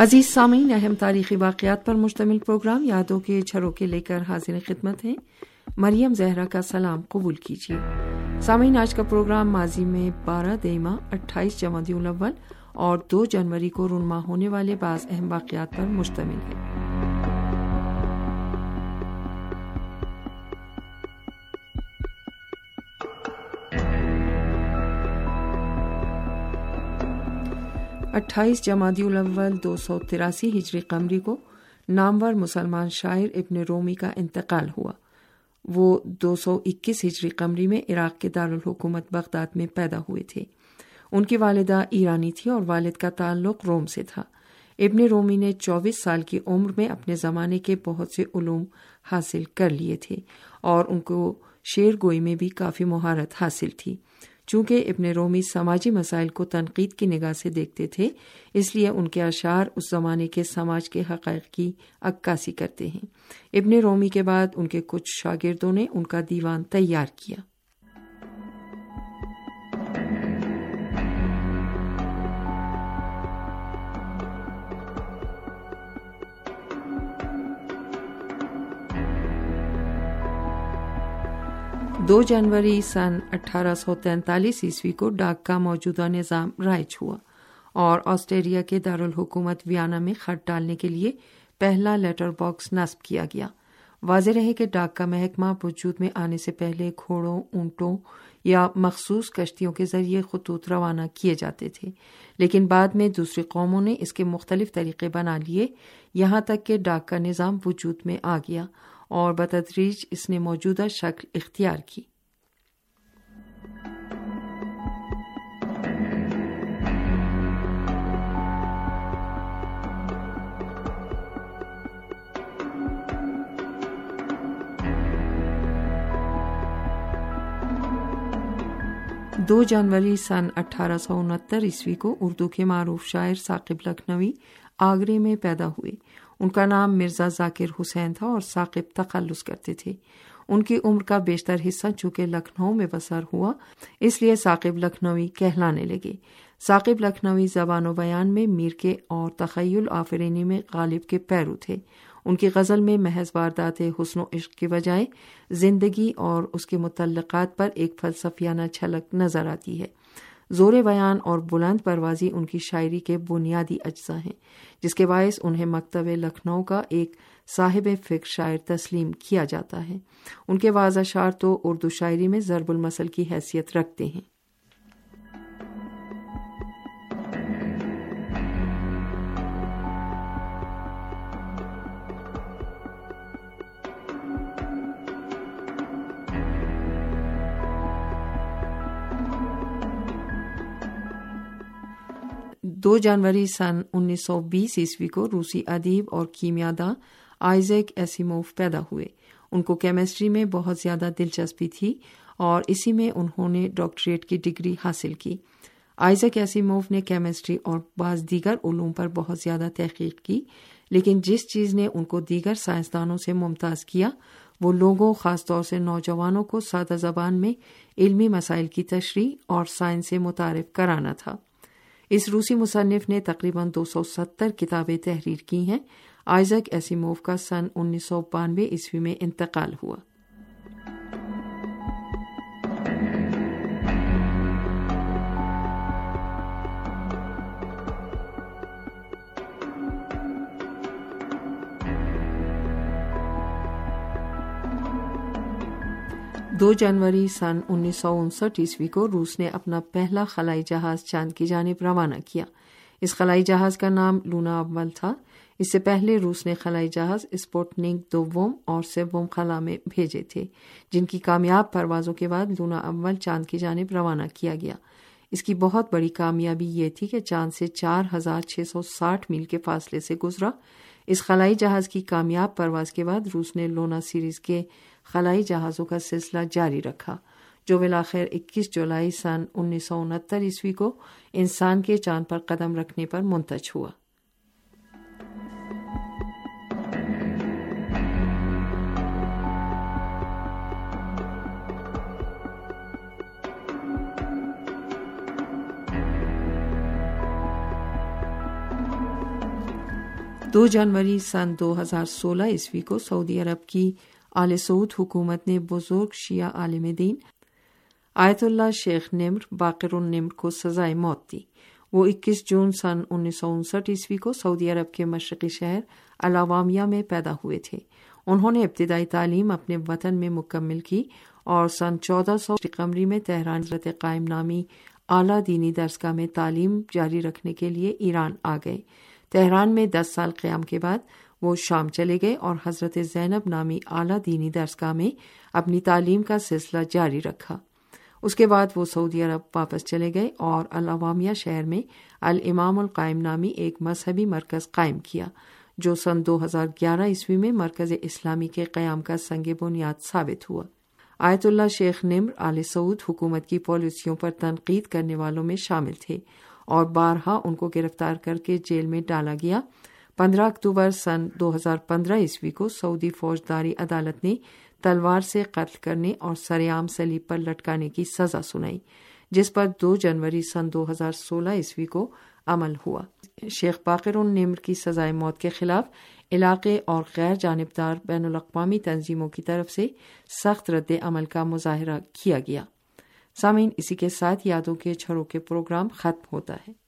عزیز سامعین، اہم تاریخی واقعات پر مشتمل پروگرام یادوں کے چھروکے لے کر حاضر خدمت ہیں۔ مریم زہرا کا سلام قبول کیجیے۔ سامعین، آج کا پروگرام ماضی میں بارہ دیما، اٹھائیس جمادی الاول اور دو جنوری کو رونما ہونے والے بعض اہم واقعات پر مشتمل ہے۔ اٹھائیس جمادی الاول دو سو تراسی ہجری قمری کو نامور مسلمان شاعر ابن رومی کا انتقال ہوا۔ وہ دو سو اکیس ہجری قمری میں عراق کے دارالحکومت بغداد میں پیدا ہوئے تھے۔ ان کی والدہ ایرانی تھی اور والد کا تعلق روم سے تھا۔ ابن رومی نے چوبیس سال کی عمر میں اپنے زمانے کے بہت سے علوم حاصل کر لیے تھے اور ان کو شیر گوئی میں بھی کافی مہارت حاصل تھی۔ چونکہ ابن رومی سماجی مسائل کو تنقید کی نگاہ سے دیکھتے تھے، اس لیے ان کے اشعار اس زمانے کے سماج کے حقائق کی عکاسی کرتے ہیں۔ ابن رومی کے بعد ان کے کچھ شاگردوں نے ان کا دیوان تیار کیا۔ دو جنوری سن اٹھارہ سو تینتالیس عیسوی کو ڈاک کا موجودہ نظام رائج ہوا اور آسٹریلیا کے دارالحکومت ویانا میں خط ڈالنے کے لیے پہلا لیٹر باکس نصب کیا گیا۔ واضح رہے کہ ڈاک کا محکمہ وجود میں آنے سے پہلے گھوڑوں، اونٹوں یا مخصوص کشتیوں کے ذریعے خطوط روانہ کیے جاتے تھے، لیکن بعد میں دوسری قوموں نے اس کے مختلف طریقے بنا لیے۔ یہاں تک کہ ڈاک کا نظام وجود میں آ گیا اور بتدریج اس نے موجودہ شکل اختیار کی۔ دو جنوری سن اٹھارہ سو انہتر عیسوی کو اردو کے معروف شاعر ثاقب لکھنوی آگرے میں پیدا ہوئے۔ ان کا نام مرزا ذاکر حسین تھا اور ثاقب تخلص کرتے تھے۔ ان کی عمر کا بیشتر حصہ چونکہ لکھنؤ میں بسر ہوا، اس لیے ثاقب لکھنوی کہلانے لگے۔ ثاقب لکھنوی زبان و بیان میں میر کے اور تخیل آفرینی میں غالب کے پیرو تھے۔ ان کی غزل میں محض واردات حسن و عشق کے بجائے زندگی اور اس کے متعلقات پر ایک فلسفیانہ چھلک نظر آتی ہے۔ زور بیان اور بلند پروازی ان کی شاعری کے بنیادی اجزاء ہیں، جس کے باعث انہیں مکتب لکھنؤ کا ایک صاحب فکر شاعر تسلیم کیا جاتا ہے۔ ان کے واضح شعر تو اردو شاعری میں ضرب المسل کی حیثیت رکھتے ہیں۔ دو جنوری سن انیس سو بیس عیسوی کو روسی ادیب اور کیمیادا آئزیک ایسیموف پیدا ہوئے۔ ان کو کیمسٹری میں بہت زیادہ دلچسپی تھی اور اسی میں انہوں نے ڈاکٹریٹ کی ڈگری حاصل کی۔ آئزک ایسیموف نے کیمسٹری اور بعض دیگر علوم پر بہت زیادہ تحقیق کی، لیکن جس چیز نے ان کو دیگر سائنسدانوں سے ممتاز کیا، وہ لوگوں، خاص طور سے نوجوانوں کو سادہ زبان میں علمی مسائل کی تشریح اور سائنس سے متعارف کرانا تھا۔ اس روسی مصنف نے تقریباً دو سو ستر کتابیں تحریر کی ہیں۔ آئزک ایسیموف کا سن انیس سو بانوے عیسوی میں انتقال ہوا۔ دو جنوری سن انیس سو انسٹھ عیسوی کو روس نے اپنا پہلا خلائی جہاز چاند کی جانب روانہ کیا۔ اس خلائی جہاز کا نام لونا اول تھا۔ اس سے پہلے روس نے خلائی جہاز اسپوٹنک دوم اور سوم خلا میں بھیجے تھے، جن کی کامیاب پروازوں کے بعد لونا اول چاند کی جانب روانہ کیا گیا۔ اس کی بہت بڑی کامیابی یہ تھی کہ چاند سے چار ہزار چھ سو ساٹھ میل کے فاصلے سے گزرا۔ اس خلائی جہاز کی کامیاب پرواز کے بعد روس نے لونا سیریز کے خلائی جہازوں کا سلسلہ جاری رکھا، جو بلاخیر اکیس جولائی سن انیس سو انہتر عیسوی کو انسان کے چاند پر قدم رکھنے پر منتج ہوا۔ دو جنوری سن دو ہزار سولہ عیسوی کو سعودی عرب کی آل سعود حکومت نے بزرگ شیعہ عالم دین، آیت اللہ شیخ نمر باقر النمر کو سزائے موت دی۔ وہ اکیس جون سن انیس سو انسٹھ عیسوی کو سعودی عرب کے مشرقی شہر الاوامیہ میں پیدا ہوئے تھے۔ انہوں نے ابتدائی تعلیم اپنے وطن میں مکمل کی اور سن چودہ سو قمری میں تہران حضرت قائم نامی اعلیٰ دینی درسگاہ میں تعلیم جاری رکھنے کے لیے ایران آ گئے۔ تہران میں دس سال قیام کے بعد وہ شام چلے گئے اور حضرت زینب نامی اعلیٰ دینی درسگاہ میں اپنی تعلیم کا سلسلہ جاری رکھا۔ اس کے بعد وہ سعودی عرب واپس چلے گئے اور العوامیہ شہر میں الامام القائم نامی ایک مذہبی مرکز قائم کیا، جو سن دو ہزار گیارہ عیسوی میں مرکز اسلامی کے قیام کا سنگ بنیاد ثابت ہوا۔ آیت اللہ شیخ نمر آل سعود حکومت کی پالیسیوں پر تنقید کرنے والوں میں شامل تھے اور بارہا ان کو گرفتار کر کے جیل میں ڈالا گیا۔ پندرہ اکتوبر سن دو ہزار پندرہ عیسوی کو سعودی فوجداری عدالت نے تلوار سے قتل کرنے اور سریام سلیب پر لٹکانے کی سزا سنائی، جس پر دو جنوری سن دو ہزار سولہ عیسوی کو عمل ہوا۔ شیخ باقر النمر کی سزائے موت کے خلاف علاقے اور غیر جانبدار بین الاقوامی تنظیموں کی طرف سے سخت رد عمل کا مظاہرہ کیا گیا۔ سامعین، اسی کے ساتھ یادوں کے چھڑوں کے پروگرام ختم ہوتا ہے۔